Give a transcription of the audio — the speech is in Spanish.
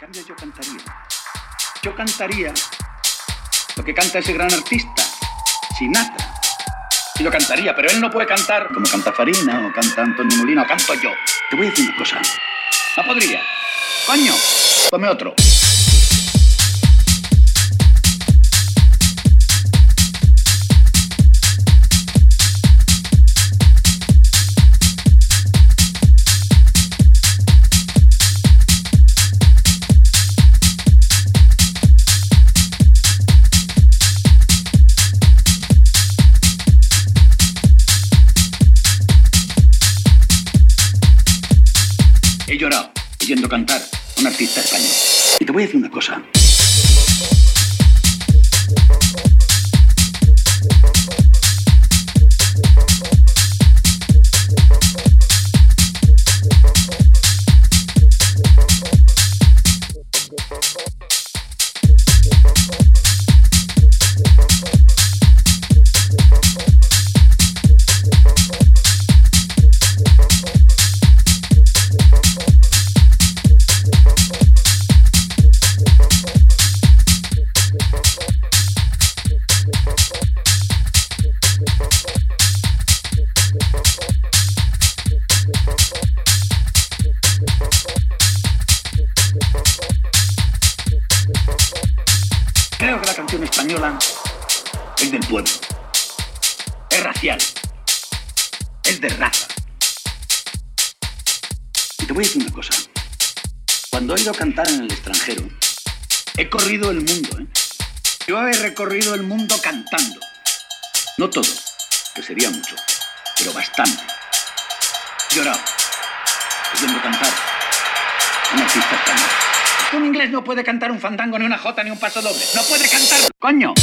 cambio yo cantaría. Yo cantaría lo que canta ese gran artista, Sinatra. Y lo cantaría, pero él no puede cantar como canta Farina o canta Antonio Molina o canto yo. Te voy a decir una cosa. No podría. Coño, ponme otro. He llorado oyendo cantar a un artista español. Y te voy a decir una cosa. Creo que la canción española es del pueblo. Es racial. Es de raza. Y te voy a decir una cosa. Cuando he ido a cantar en el extranjero, he corrido el mundo. ¿eh? Yo he recorrido el mundo cantando. No todo, que sería mucho, pero bastante. Llorado, oyendo cantar un artista español. Un inglés no puede cantar un fandango, ni una jota, ni un paso doble. No puede cantar. ¡Coño!